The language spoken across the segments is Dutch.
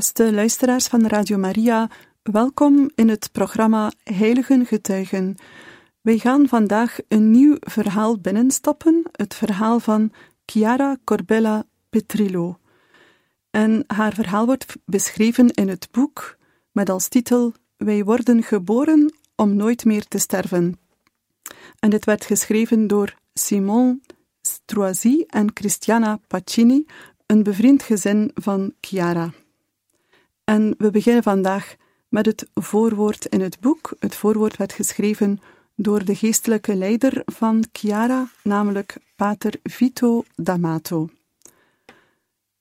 Beste luisteraars van Radio Maria, welkom in het programma Heiligen Getuigen. Wij gaan vandaag een nieuw verhaal binnenstappen, het verhaal van Chiara Corbella Petrillo. En haar verhaal wordt beschreven in het boek met als titel Wij worden geboren om nooit meer te sterven. En dit werd geschreven door Simon Stroisi en Christiana Pacini, een bevriend gezin van Chiara. En we beginnen vandaag met het voorwoord in het boek. Het voorwoord werd geschreven door de geestelijke leider van Chiara, namelijk Pater Vito D'Amato.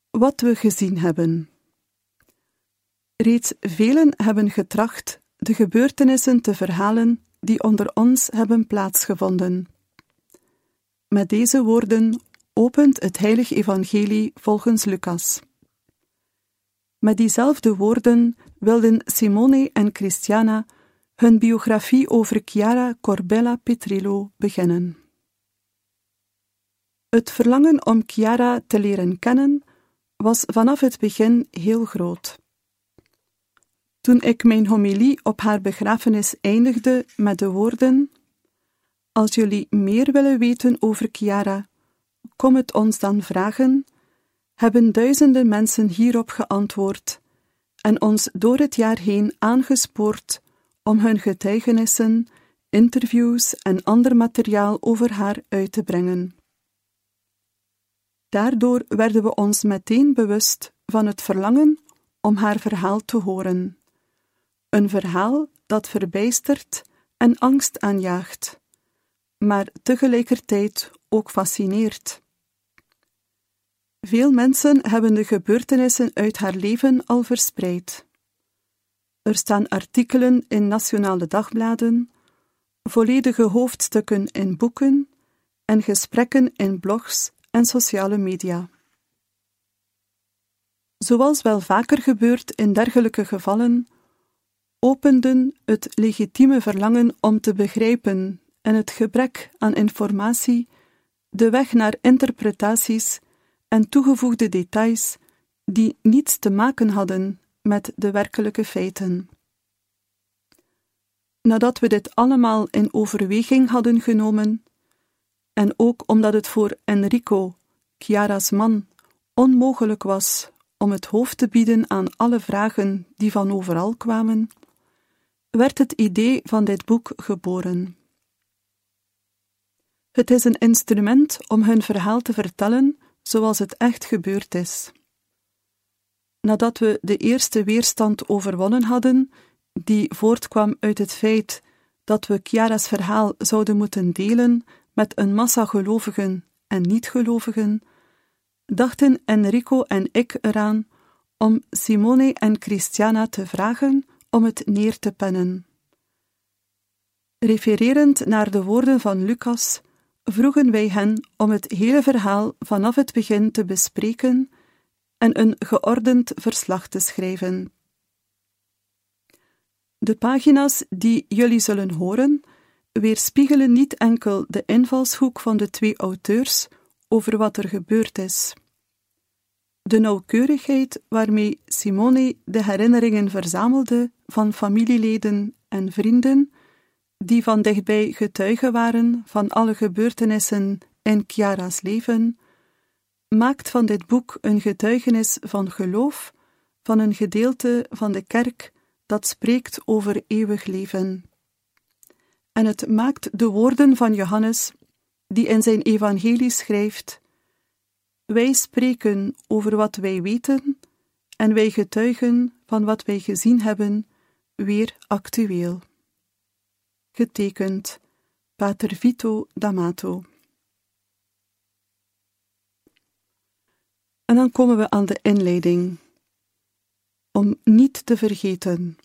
Wat we gezien hebben. Reeds velen hebben getracht de gebeurtenissen te verhalen die onder ons hebben plaatsgevonden. Met deze woorden opent het Heilig Evangelie volgens Lucas. Met diezelfde woorden wilden Simone en Christiana hun biografie over Chiara Corbella Petrillo beginnen. Het verlangen om Chiara te leren kennen was vanaf het begin heel groot. Toen ik mijn homilie op haar begrafenis eindigde met de woorden: Als jullie meer willen weten over Chiara, kom het ons dan vragen hebben duizenden mensen hierop geantwoord en ons door het jaar heen aangespoord om hun getuigenissen, interviews en ander materiaal over haar uit te brengen. Daardoor werden we ons meteen bewust van het verlangen om haar verhaal te horen. Een verhaal dat verbijstert en angst aanjaagt, maar tegelijkertijd ook fascineert. Veel mensen hebben de gebeurtenissen uit haar leven al verspreid. Er staan artikelen in nationale dagbladen, volledige hoofdstukken in boeken en gesprekken in blogs en sociale media. Zoals wel vaker gebeurt in dergelijke gevallen, openden het legitieme verlangen om te begrijpen en het gebrek aan informatie de weg naar interpretaties en toegevoegde details die niets te maken hadden met de werkelijke feiten. Nadat we dit allemaal in overweging hadden genomen, en ook omdat het voor Enrico, Chiara's man, onmogelijk was om het hoofd te bieden aan alle vragen die van overal kwamen, werd het idee van dit boek geboren. Het is een instrument om hun verhaal te vertellen zoals het echt gebeurd is. Nadat we de eerste weerstand overwonnen hadden, die voortkwam uit het feit dat we Chiara's verhaal zouden moeten delen met een massa gelovigen en niet-gelovigen, dachten Enrico en ik eraan om Simone en Christiana te vragen om het neer te pennen. Refererend naar de woorden van Lucas vroegen wij hen om het hele verhaal vanaf het begin te bespreken en een geordend verslag te schrijven. De pagina's die jullie zullen horen, weerspiegelen niet enkel de invalshoek van de twee auteurs over wat er gebeurd is. De nauwkeurigheid waarmee Simone de herinneringen verzamelde van familieleden en vrienden die van dichtbij getuigen waren van alle gebeurtenissen in Chiara's leven, maakt van dit boek een getuigenis van geloof, van een gedeelte van de kerk dat spreekt over eeuwig leven. En het maakt de woorden van Johannes, die in zijn evangelie schrijft: Wij spreken over wat wij weten en wij getuigen van wat wij gezien hebben, weer actueel getekend Pater Vito D'Amato. En dan komen we aan de inleiding. Om niet te vergeten.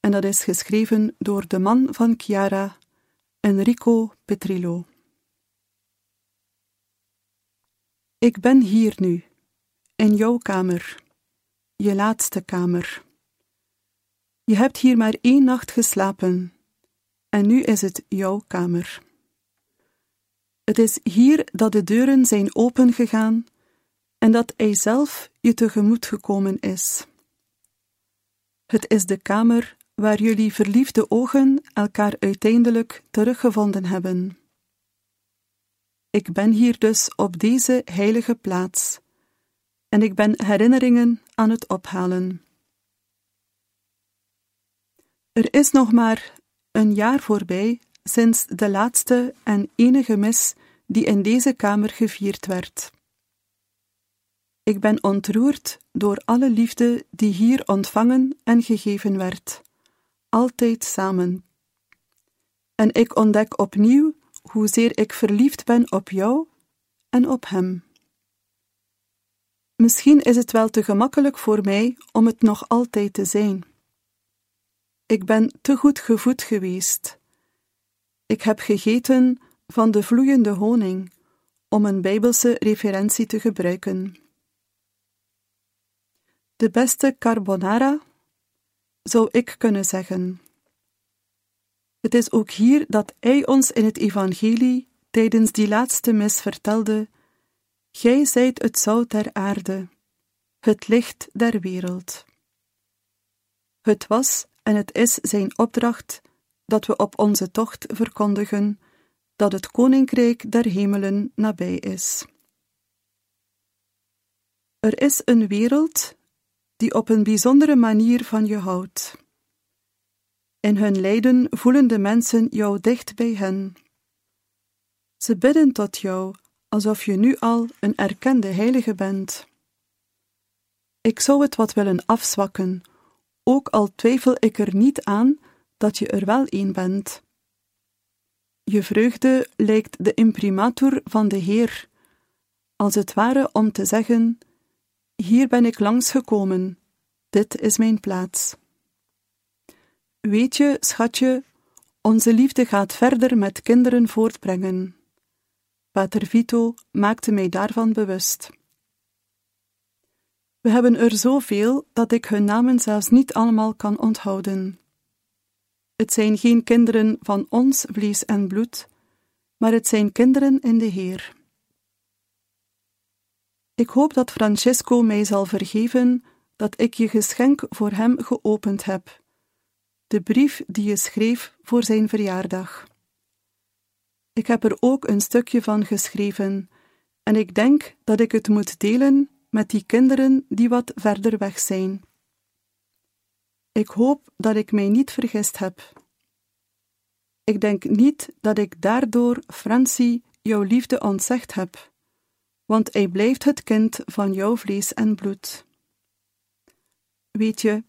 En dat is geschreven door de man van Chiara, Enrico Petrillo. Ik ben hier nu, in jouw kamer, je laatste kamer. Je hebt hier maar één nacht geslapen, en nu is het jouw kamer. Het is hier dat de deuren zijn opengegaan en dat Hij zelf je tegemoet gekomen is. Het is de kamer waar jullie verliefde ogen elkaar uiteindelijk teruggevonden hebben. Ik ben hier dus op deze heilige plaats, en ik ben herinneringen aan het ophalen. Er is nog maar een jaar voorbij sinds de laatste en enige mis die in deze kamer gevierd werd. Ik ben ontroerd door alle liefde die hier ontvangen en gegeven werd, altijd samen. En ik ontdek opnieuw hoezeer ik verliefd ben op jou en op hem. Misschien is het wel te gemakkelijk voor mij om het nog altijd te zijn. Ik ben te goed gevoed geweest. Ik heb gegeten van de vloeiende honing, om een bijbelse referentie te gebruiken. De beste carbonara, zou ik kunnen zeggen. Het is ook hier dat hij ons in het evangelie tijdens die laatste mis vertelde: Gij zijt het zout der aarde, het licht der wereld. Het was en het is zijn opdracht dat we op onze tocht verkondigen dat het koninkrijk der hemelen nabij is. Er is een wereld die op een bijzondere manier van je houdt. In hun lijden voelen de mensen jou dicht bij hen. Ze bidden tot jou alsof je nu al een erkende heilige bent. Ik zou het wat willen afzwakken, ook al twijfel ik er niet aan dat je er wel een bent. Je vreugde lijkt de imprimatur van de Heer, als het ware om te zeggen: Hier ben ik langsgekomen, dit is mijn plaats. Weet je, schatje, onze liefde gaat verder met kinderen voortbrengen. Pater Vito maakte mij daarvan bewust. We hebben er zoveel dat ik hun namen zelfs niet allemaal kan onthouden. Het zijn geen kinderen van ons vlees en bloed, maar het zijn kinderen in de Heer. Ik hoop dat Francesco mij zal vergeven dat ik je geschenk voor hem geopend heb, de brief die je schreef voor zijn verjaardag. Ik heb er ook een stukje van geschreven, en ik denk dat ik het moet delen met die kinderen die wat verder weg zijn. Ik hoop dat ik mij niet vergist heb. Ik denk niet dat ik daardoor Francie jouw liefde ontzegd heb, want hij blijft het kind van jouw vlees en bloed. Weet je,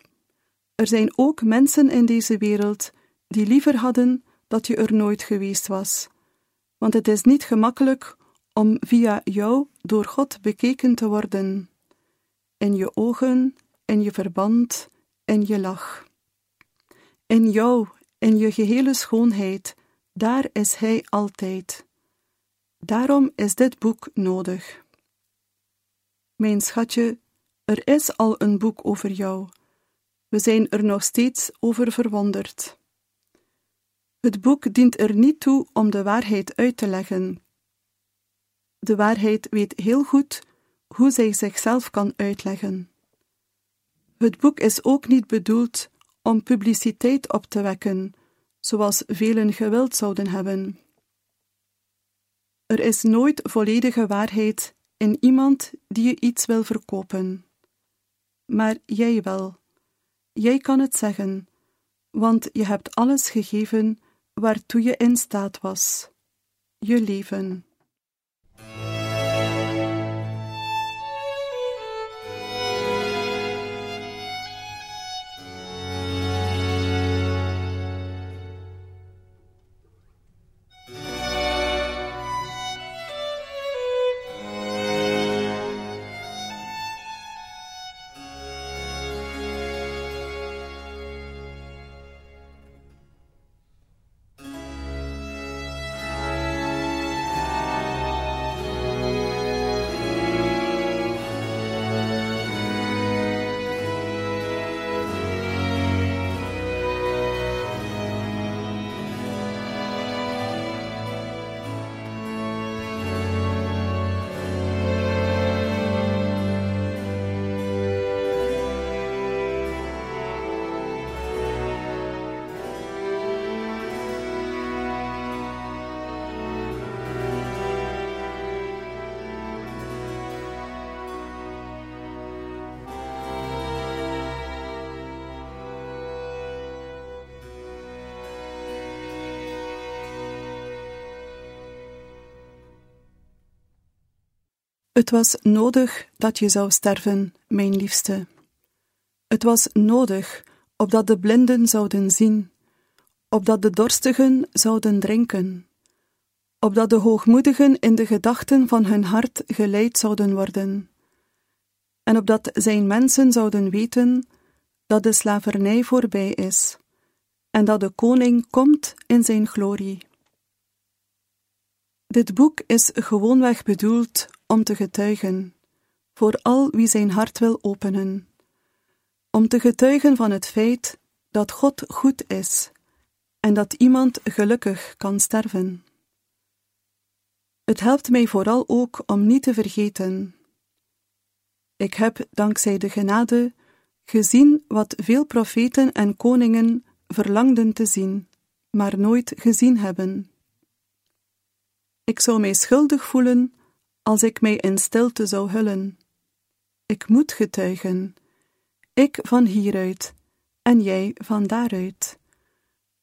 er zijn ook mensen in deze wereld die liever hadden dat je er nooit geweest was, want het is niet gemakkelijk om via jou door God bekeken te worden. In je ogen, in je verband, in je lach. In jou, in je gehele schoonheid, daar is Hij altijd. Daarom is dit boek nodig. Mijn schatje, er is al een boek over jou. We zijn er nog steeds over verwonderd. Het boek dient er niet toe om de waarheid uit te leggen. De waarheid weet heel goed hoe zij zichzelf kan uitleggen. Het boek is ook niet bedoeld om publiciteit op te wekken, zoals velen gewild zouden hebben. Er is nooit volledige waarheid in iemand die je iets wil verkopen. Maar jij wel. Jij kan het zeggen, want je hebt alles gegeven waartoe je in staat was: je leven. Het was nodig dat je zou sterven, mijn liefste. Het was nodig opdat de blinden zouden zien, opdat de dorstigen zouden drinken, opdat de hoogmoedigen in de gedachten van hun hart geleid zouden worden, en opdat zijn mensen zouden weten dat de slavernij voorbij is en dat de koning komt in zijn glorie. Dit boek is gewoonweg bedoeld om te getuigen, voor al wie zijn hart wil openen, om te getuigen van het feit dat God goed is en dat iemand gelukkig kan sterven. Het helpt mij vooral ook om niet te vergeten. Ik heb, dankzij de genade, gezien wat veel profeten en koningen verlangden te zien, maar nooit gezien hebben. Ik zou mij schuldig voelen als ik mij in stilte zou hullen. Ik moet getuigen, ik van hieruit en jij van daaruit,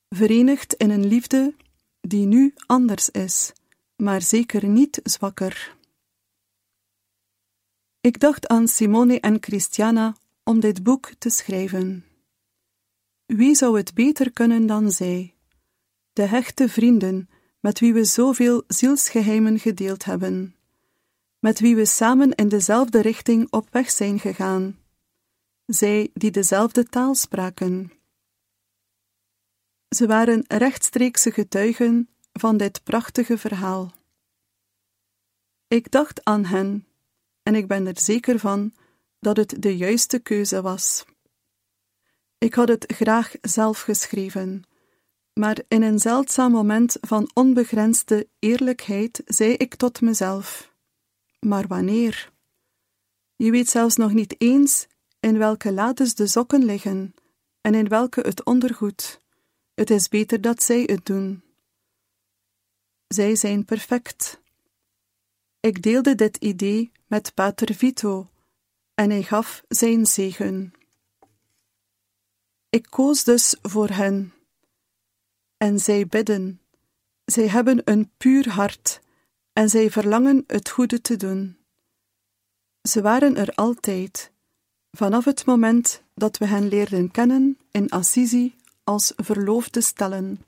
verenigd in een liefde die nu anders is, maar zeker niet zwakker. Ik dacht aan Simone en Christiana om dit boek te schrijven. Wie zou het beter kunnen dan zij, de hechte vrienden met wie we zoveel zielsgeheimen gedeeld hebben, met wie we samen in dezelfde richting op weg zijn gegaan, zij die dezelfde taal spraken. Ze waren rechtstreekse getuigen van dit prachtige verhaal. Ik dacht aan hen, en ik ben er zeker van dat het de juiste keuze was. Ik had het graag zelf geschreven, maar in een zeldzaam moment van onbegrensde eerlijkheid zei ik tot mezelf: Maar wanneer? Je weet zelfs nog niet eens in welke lades de sokken liggen en in welke het ondergoed. Het is beter dat zij het doen. Zij zijn perfect. Ik deelde dit idee met Pater Vito en hij gaf zijn zegen. Ik koos dus voor hen. En zij bidden. Zij hebben een puur hart en zij verlangen het goede te doen. Ze waren er altijd, vanaf het moment dat we hen leerden kennen in Assisi als verloofde stellen.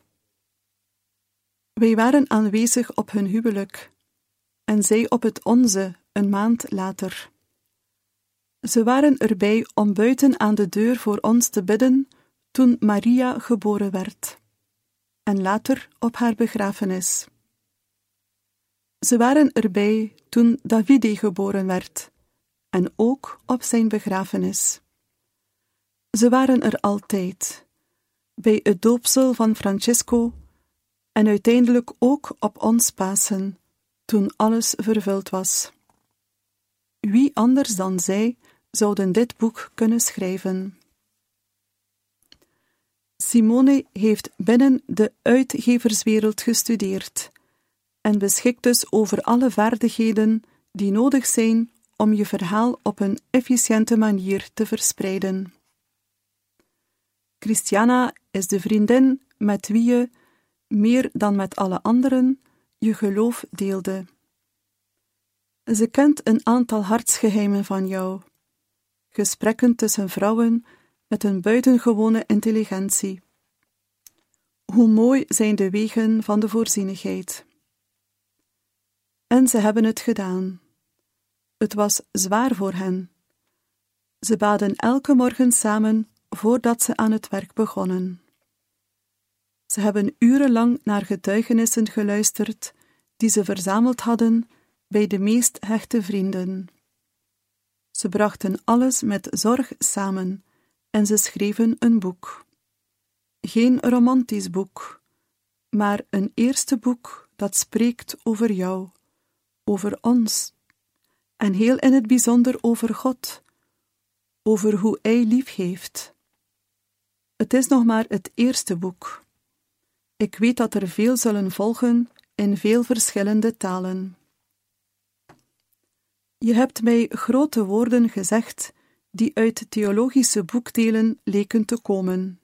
Wij waren aanwezig op hun huwelijk en zij op het onze een maand later. Ze waren erbij om buiten aan de deur voor ons te bidden toen Maria geboren werd, en later op haar begrafenis. Ze waren erbij toen Davide geboren werd, en ook op zijn begrafenis. Ze waren er altijd, bij het doopsel van Francesco en uiteindelijk ook op ons Pasen, toen alles vervuld was. Wie anders dan zij zouden dit boek kunnen schrijven? Simone heeft binnen de uitgeverswereld gestudeerd en beschikt dus over alle vaardigheden die nodig zijn om je verhaal op een efficiënte manier te verspreiden. Christiana is de vriendin met wie je, meer dan met alle anderen, je geloof deelde. Ze kent een aantal hartsgeheimen van jou, gesprekken tussen vrouwen met een buitengewone intelligentie. Hoe mooi zijn de wegen van de voorzienigheid. En ze hebben het gedaan. Het was zwaar voor hen. Ze baden elke morgen samen voordat ze aan het werk begonnen. Ze hebben urenlang naar getuigenissen geluisterd die ze verzameld hadden bij de meest hechte vrienden. Ze brachten alles met zorg samen en ze schreven een boek. Geen romantisch boek, maar een eerste boek dat spreekt over jou, over ons, en heel in het bijzonder over God, over hoe Hij lief heeft. Het is nog maar het eerste boek. Ik weet dat er veel zullen volgen in veel verschillende talen. Je hebt mij grote woorden gezegd die uit theologische boekdelen leken te komen.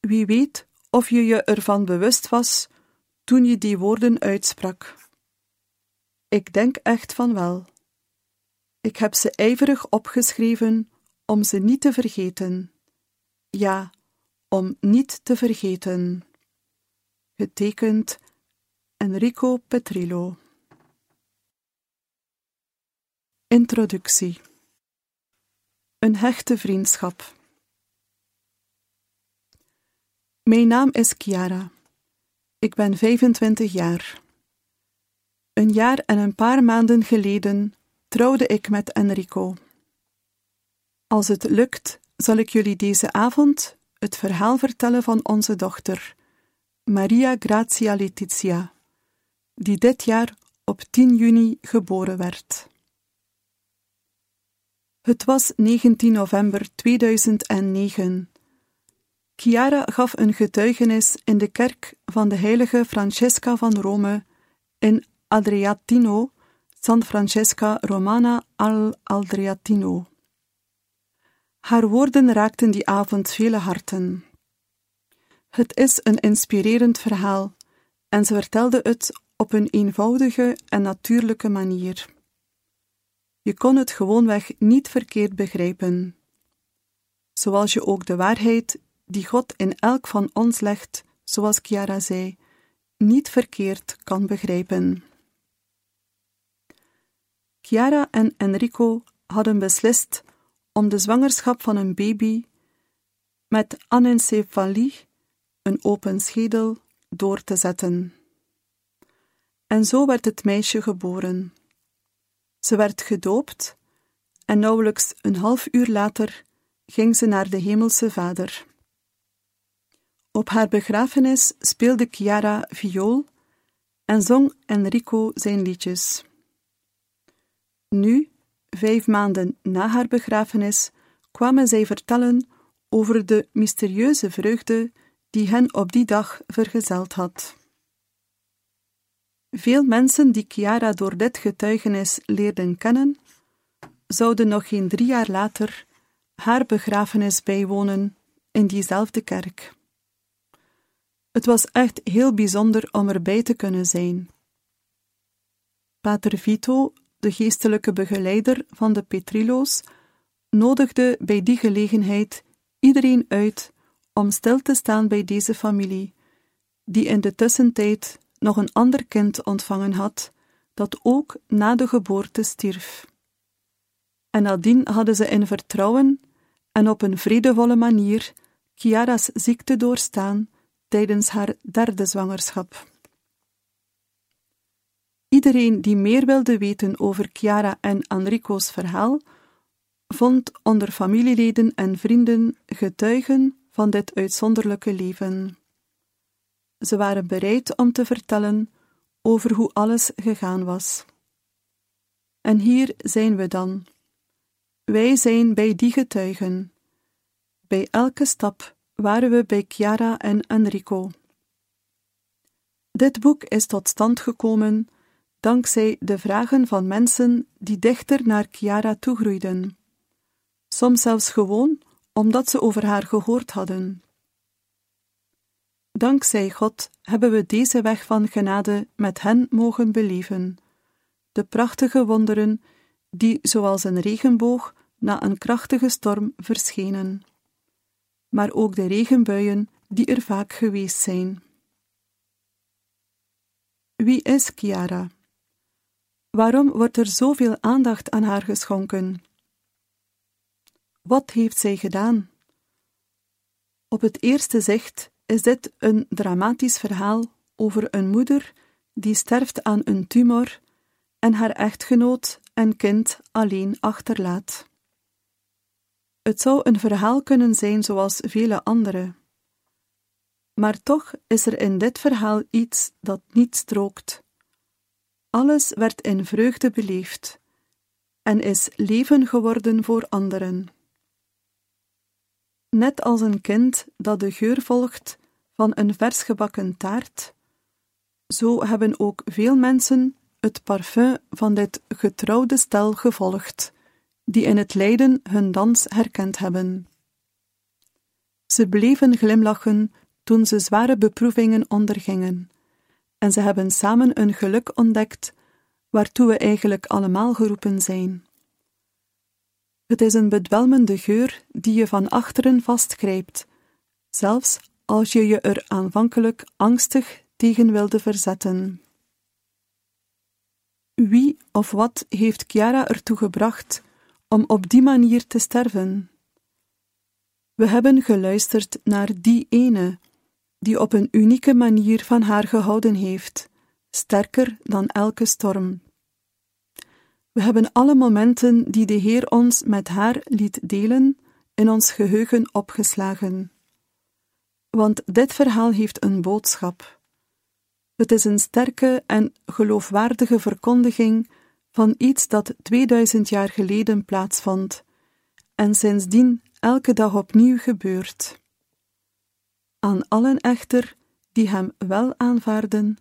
Wie weet of je je ervan bewust was toen je die woorden uitsprak. Ik denk echt van wel. Ik heb ze ijverig opgeschreven om ze niet te vergeten. Ja, om niet te vergeten. Getekend Enrico Petrillo. Introductie Een hechte vriendschap. Mijn naam is Chiara. Ik ben 25 jaar. Een jaar en een paar maanden geleden trouwde ik met Enrico. Als het lukt, zal ik jullie deze avond het verhaal vertellen van onze dochter, Maria Grazia Letizia, die dit jaar op 10 juni geboren werd. Het was 19 november 2009. Chiara gaf een getuigenis in de kerk van de heilige Francesca van Rome in Adriatino, San Francesca Romana al Adriatino. Haar woorden raakten die avond vele harten. Het is een inspirerend verhaal en ze vertelde het op een eenvoudige en natuurlijke manier. Je kon het gewoonweg niet verkeerd begrijpen. Zoals je ook de waarheid die God in elk van ons legt, zoals Chiara zei, niet verkeerd kan begrijpen. Chiara en Enrico hadden beslist om de zwangerschap van een baby met anencefalie, een open schedel, door te zetten. En zo werd het meisje geboren. Ze werd gedoopt en nauwelijks een half uur later ging ze naar de Hemelse Vader. Op haar begrafenis speelde Chiara viool en zong Enrico zijn liedjes. Nu, vijf maanden na haar begrafenis, kwamen zij vertellen over de mysterieuze vreugde die hen op die dag vergezeld had. Veel mensen die Chiara door dit getuigenis leerden kennen, zouden nog geen drie jaar later haar begrafenis bijwonen in diezelfde kerk. Het was echt heel bijzonder om erbij te kunnen zijn. Pater Vito, de geestelijke begeleider van de Petrilo's, nodigde bij die gelegenheid iedereen uit om stil te staan bij deze familie, die in de tussentijd nog een ander kind ontvangen had, dat ook na de geboorte stierf. En nadien hadden ze in vertrouwen en op een vredevolle manier Chiara's ziekte doorstaan tijdens haar derde zwangerschap. Iedereen die meer wilde weten over Chiara en Enrico's verhaal, vond onder familieleden en vrienden getuigen van dit uitzonderlijke leven. Ze waren bereid om te vertellen over hoe alles gegaan was. En hier zijn we dan. Wij zijn bij die getuigen. Bij elke stap waren we bij Chiara en Enrico. Dit boek is tot stand gekomen dankzij de vragen van mensen die dichter naar Chiara toegroeiden, soms zelfs gewoon omdat ze over haar gehoord hadden. Dankzij God hebben we deze weg van genade met hen mogen beleven, de prachtige wonderen die zoals een regenboog na een krachtige storm verschenen maar ook de regenbuien die er vaak geweest zijn. Wie is Chiara? Waarom wordt er zoveel aandacht aan haar geschonken? Wat heeft zij gedaan? Op het eerste zicht is dit een dramatisch verhaal over een moeder die sterft aan een tumor en haar echtgenoot en kind alleen achterlaat. Het zou een verhaal kunnen zijn zoals vele andere. Maar toch is er in dit verhaal iets dat niet strookt. Alles werd in vreugde beleefd en is leven geworden voor anderen. Net als een kind dat de geur volgt van een versgebakken taart, zo hebben ook veel mensen het parfum van dit getrouwde stel gevolgd die in het lijden hun dans herkend hebben. Ze bleven glimlachen toen ze zware beproevingen ondergingen, en ze hebben samen een geluk ontdekt waartoe we eigenlijk allemaal geroepen zijn. Het is een bedwelmende geur die je van achteren vastgrijpt, zelfs als je je er aanvankelijk angstig tegen wilde verzetten. Wie of wat heeft Chiara ertoe gebracht om op die manier te sterven? We hebben geluisterd naar die ene, die op een unieke manier van haar gehouden heeft, sterker dan elke storm. We hebben alle momenten die de Heer ons met haar liet delen, in ons geheugen opgeslagen. Want dit verhaal heeft een boodschap. Het is een sterke en geloofwaardige verkondiging van iets dat 2000 jaar geleden plaatsvond en sindsdien elke dag opnieuw gebeurt. Aan allen echter die hem wel aanvaarden,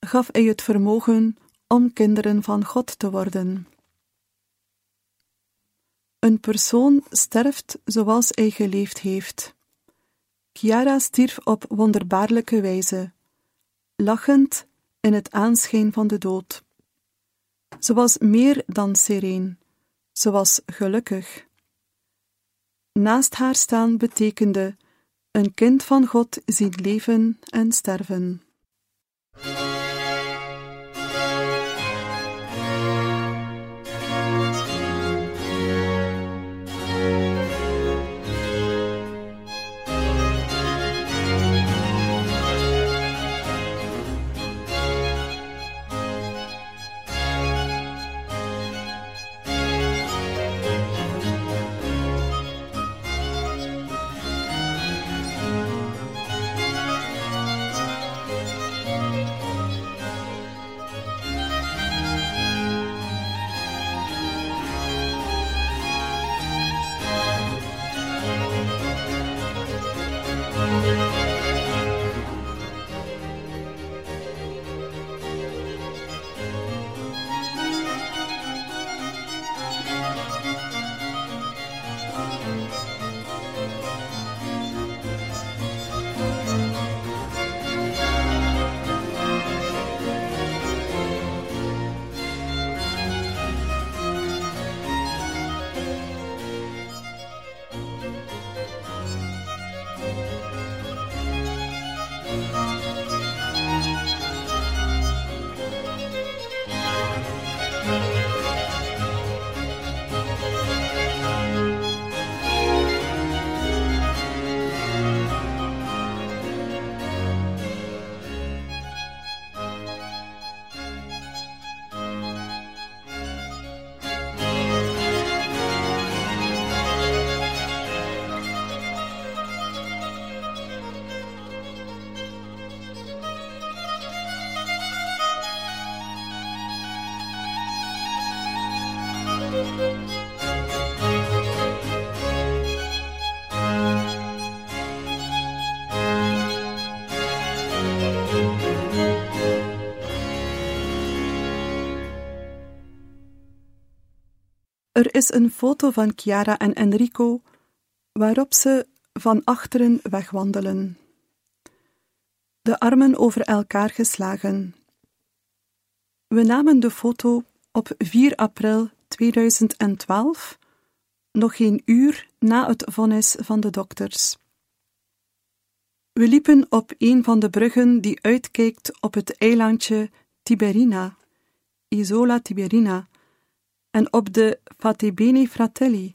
gaf hij het vermogen om kinderen van God te worden. Een persoon sterft zoals hij geleefd heeft. Chiara stierf op wonderbaarlijke wijze, lachend in het aanschijn van de dood. Ze was meer dan sereen, ze was gelukkig. Naast haar staan betekende een kind van God zien leven en sterven. Er is een foto van Chiara en Enrico waarop ze van achteren wegwandelen. De armen over elkaar geslagen. We namen de foto op 4 april 2012, nog geen uur na het vonnis van de dokters. We liepen op een van de bruggen die uitkijkt op het eilandje Tiberina, Isola Tiberina, en op de Fatebene Fratelli,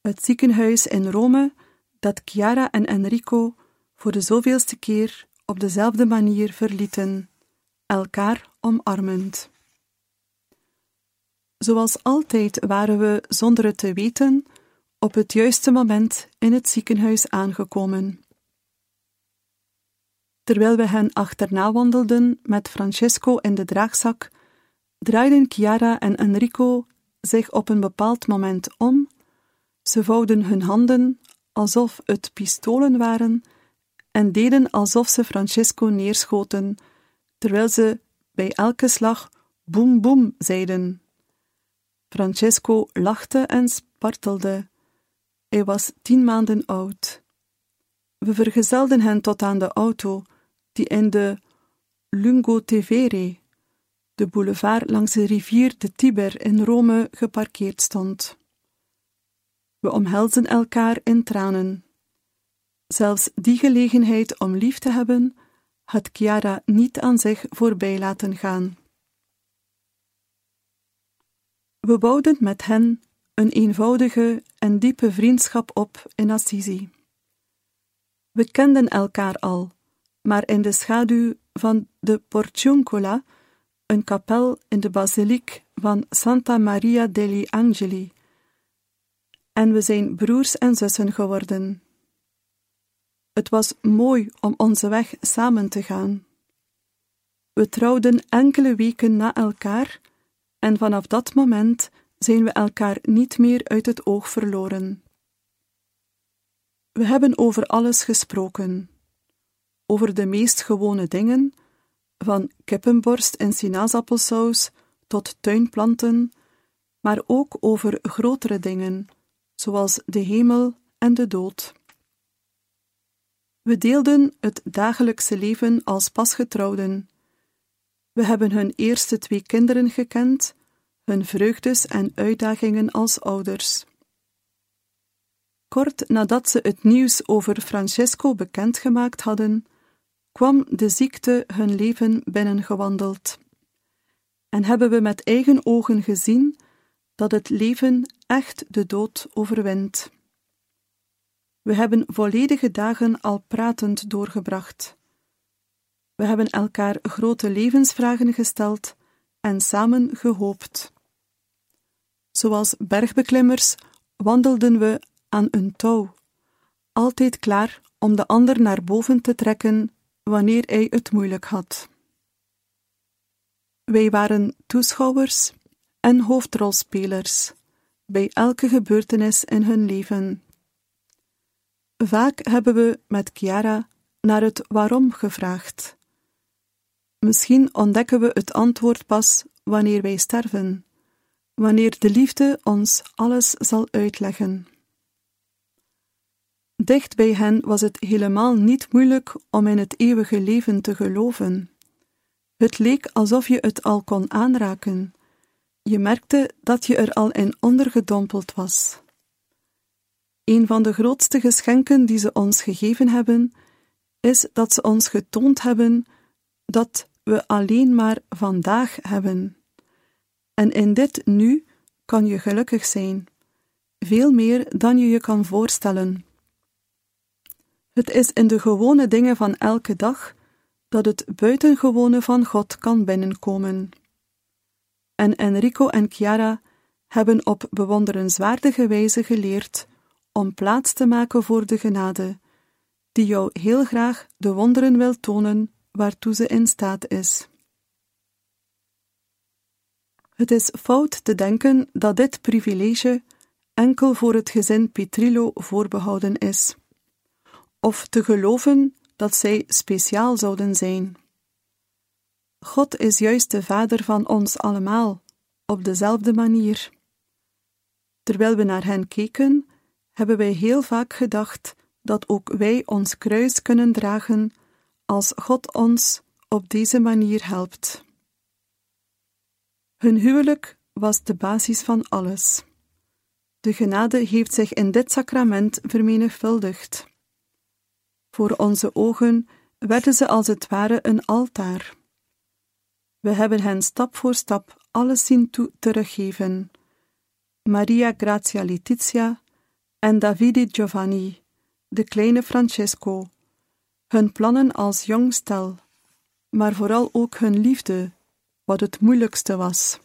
het ziekenhuis in Rome dat Chiara en Enrico voor de zoveelste keer op dezelfde manier verlieten, elkaar omarmend. Zoals altijd waren we, zonder het te weten, op het juiste moment in het ziekenhuis aangekomen. Terwijl we hen achterna wandelden met Francesco in de draagzak, draaiden Chiara en Enrico zich op een bepaald moment om, ze vouwden hun handen alsof het pistolen waren en deden alsof ze Francesco neerschoten, terwijl ze bij elke slag boem boem zeiden. Francesco lachte en spartelde. Hij was tien maanden oud. We vergezelden hen tot aan de auto, die in de Lungo Tevere, de boulevard langs de rivier de Tiber in Rome geparkeerd stond. We omhelzen elkaar in tranen. Zelfs die gelegenheid om lief te hebben, had Chiara niet aan zich voorbij laten gaan. We bouwden met hen een eenvoudige en diepe vriendschap op in Assisi. We kenden elkaar al, maar in de schaduw van de Porciuncola, een kapel in de basiliek van Santa Maria degli Angeli. En we zijn broers en zussen geworden. Het was mooi om onze weg samen te gaan. We trouwden enkele weken na elkaar en vanaf dat moment zijn we elkaar niet meer uit het oog verloren. We hebben over alles gesproken, over de meest gewone dingen, van kippenborst en sinaasappelsaus tot tuinplanten, maar ook over grotere dingen, zoals de hemel en de dood. We deelden het dagelijkse leven als pasgetrouwden. We hebben hun eerste twee kinderen gekend, hun vreugdes en uitdagingen als ouders. Kort nadat ze het nieuws over Francesco bekendgemaakt hadden, kwam de ziekte hun leven binnengewandeld. En hebben we met eigen ogen gezien dat het leven echt de dood overwint. We hebben volledige dagen al pratend doorgebracht. We hebben elkaar grote levensvragen gesteld en samen gehoopt. Zoals bergbeklimmers wandelden we aan een touw, altijd klaar om de ander naar boven te trekken wanneer hij het moeilijk had. Wij waren toeschouwers en hoofdrolspelers bij elke gebeurtenis in hun leven. Vaak hebben we met Chiara naar het waarom gevraagd. Misschien ontdekken we het antwoord pas wanneer wij sterven, wanneer de liefde ons alles zal uitleggen. Dicht bij hen was het helemaal niet moeilijk om in het eeuwige leven te geloven. Het leek alsof je het al kon aanraken. Je merkte dat je er al in ondergedompeld was. Een van de grootste geschenken die ze ons gegeven hebben, is dat ze ons getoond hebben dat we alleen maar vandaag hebben. En in dit nu kan je gelukkig zijn, veel meer dan je je kan voorstellen. Het is in de gewone dingen van elke dag dat het buitengewone van God kan binnenkomen. En Enrico en Chiara hebben op bewonderenswaardige wijze geleerd om plaats te maken voor de genade, die jou heel graag de wonderen wil tonen waartoe ze in staat is. Het is fout te denken dat dit privilege enkel voor het gezin Petrillo voorbehouden is of te geloven dat zij speciaal zouden zijn. God is juist de Vader van ons allemaal, op dezelfde manier. Terwijl we naar hen keken, hebben wij heel vaak gedacht dat ook wij ons kruis kunnen dragen als God ons op deze manier helpt. Hun huwelijk was de basis van alles. De genade heeft zich in dit sacrament vermenigvuldigd. Voor onze ogen werden ze als het ware een altaar. We hebben hen stap voor stap alles zien toe teruggeven. Maria Grazia Letizia en Davide Giovanni, de kleine Francesco, hun plannen als jong stel, maar vooral ook hun liefde, wat het moeilijkste was.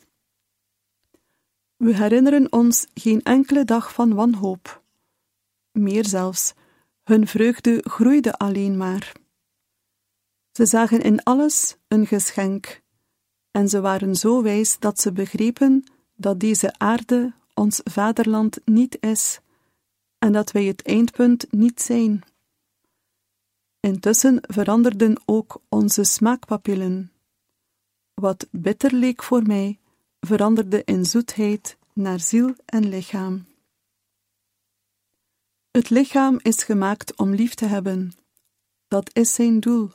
We herinneren ons geen enkele dag van wanhoop. Meer zelfs, hun vreugde groeide alleen maar. Ze zagen in alles een geschenk, en ze waren zo wijs dat ze begrepen dat deze aarde ons vaderland niet is en dat wij het eindpunt niet zijn. Intussen veranderden ook onze smaakpapillen. Wat bitter leek voor mij, veranderde in zoetheid naar ziel en lichaam. Het lichaam is gemaakt om lief te hebben. Dat is zijn doel.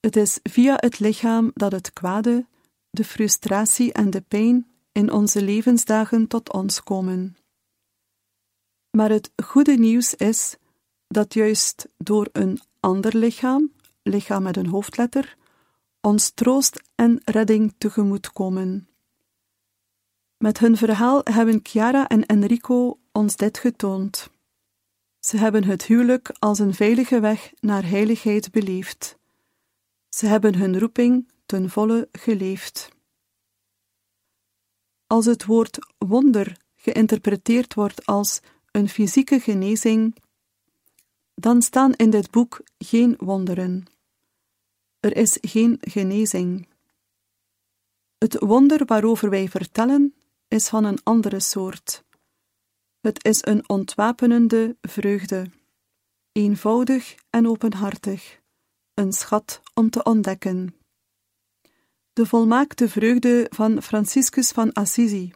Het is via het lichaam dat het kwade, de frustratie en de pijn in onze levensdagen tot ons komen. Maar het goede nieuws is dat juist door een ander lichaam, lichaam met een hoofdletter, ons troost en redding tegemoet komen. Met hun verhaal hebben Chiara en Enrico ons dit getoond. Ze hebben het huwelijk als een veilige weg naar heiligheid beleefd. Ze hebben hun roeping ten volle geleefd. Als het woord wonder geïnterpreteerd wordt als een fysieke genezing, dan staan in dit boek geen wonderen. Er is geen genezing. Het wonder waarover wij vertellen is van een andere soort. Het is een ontwapenende vreugde, eenvoudig en openhartig, een schat om te ontdekken. De volmaakte vreugde van Franciscus van Assisi,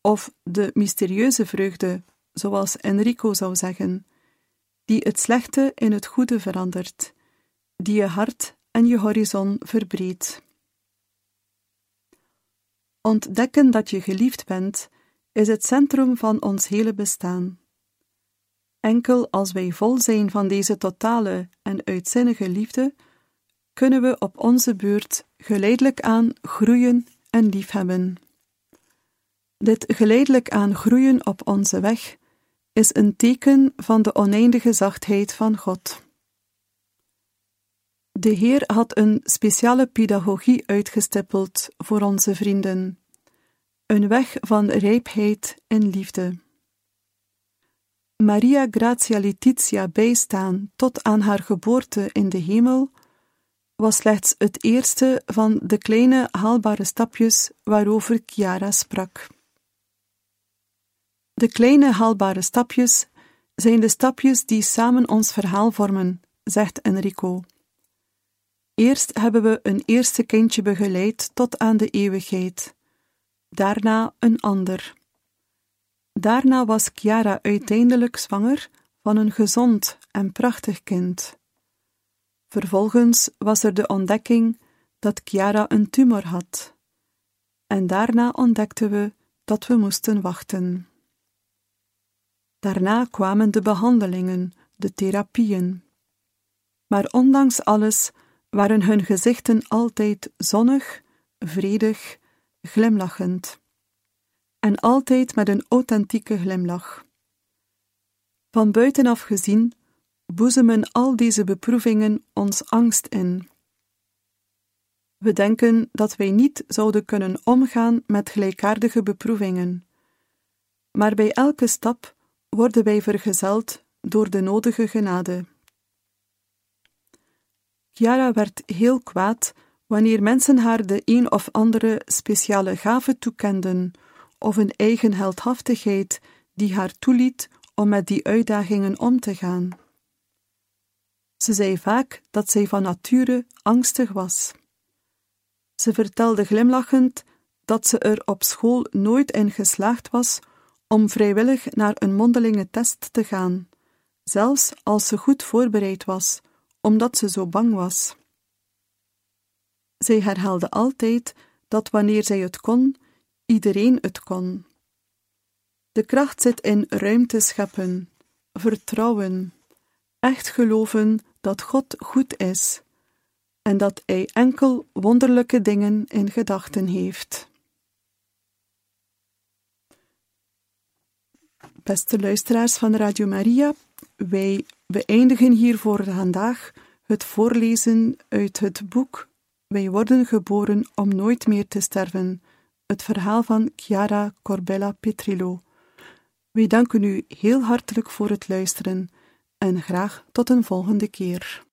of de mysterieuze vreugde, zoals Enrico zou zeggen, die het slechte in het goede verandert, die je hart en je horizon verbreedt. Ontdekken dat je geliefd bent, is het centrum van ons hele bestaan. Enkel als wij vol zijn van deze totale en uitzinnige liefde, kunnen we op onze beurt geleidelijk aan groeien en liefhebben. Dit geleidelijk aan groeien op onze weg is een teken van de oneindige zachtheid van God. De Heer had een speciale pedagogie uitgestippeld voor onze vrienden, een weg van rijpheid en liefde. Maria Grazia Letizia bijstaan tot aan haar geboorte in de hemel was slechts het eerste van de kleine haalbare stapjes waarover Chiara sprak. De kleine haalbare stapjes zijn de stapjes die samen ons verhaal vormen, zegt Enrico. Eerst hebben we een eerste kindje begeleid tot aan de eeuwigheid, daarna een ander. Daarna was Chiara uiteindelijk zwanger van een gezond en prachtig kind. Vervolgens was er de ontdekking dat Chiara een tumor had. En daarna ontdekten we dat we moesten wachten. Daarna kwamen de behandelingen, de therapieën. Maar ondanks alles waren hun gezichten altijd zonnig, vredig, glimlachend. En altijd met een authentieke glimlach. Van buitenaf gezien boezemen al deze beproevingen ons angst in. We denken dat wij niet zouden kunnen omgaan met gelijkaardige beproevingen. Maar bij elke stap worden wij vergezeld door de nodige genade. Chiara werd heel kwaad wanneer mensen haar de een of andere speciale gave toekenden of een eigen heldhaftigheid die haar toeliet om met die uitdagingen om te gaan. Ze zei vaak dat zij van nature angstig was. Ze vertelde glimlachend dat ze er op school nooit in geslaagd was om vrijwillig naar een mondelinge test te gaan, zelfs als ze goed voorbereid was, omdat ze zo bang was. Zij herhaalde altijd dat wanneer zij het kon, iedereen het kon. De kracht zit in ruimte scheppen, vertrouwen, echt geloven dat God goed is en dat Hij enkel wonderlijke dingen in gedachten heeft. Beste luisteraars van Radio Maria, wij beëindigen hier voor vandaag het voorlezen uit het boek Wij worden geboren om nooit meer te sterven, het verhaal van Chiara Corbella Petrillo. Wij danken u heel hartelijk voor het luisteren en graag tot een volgende keer.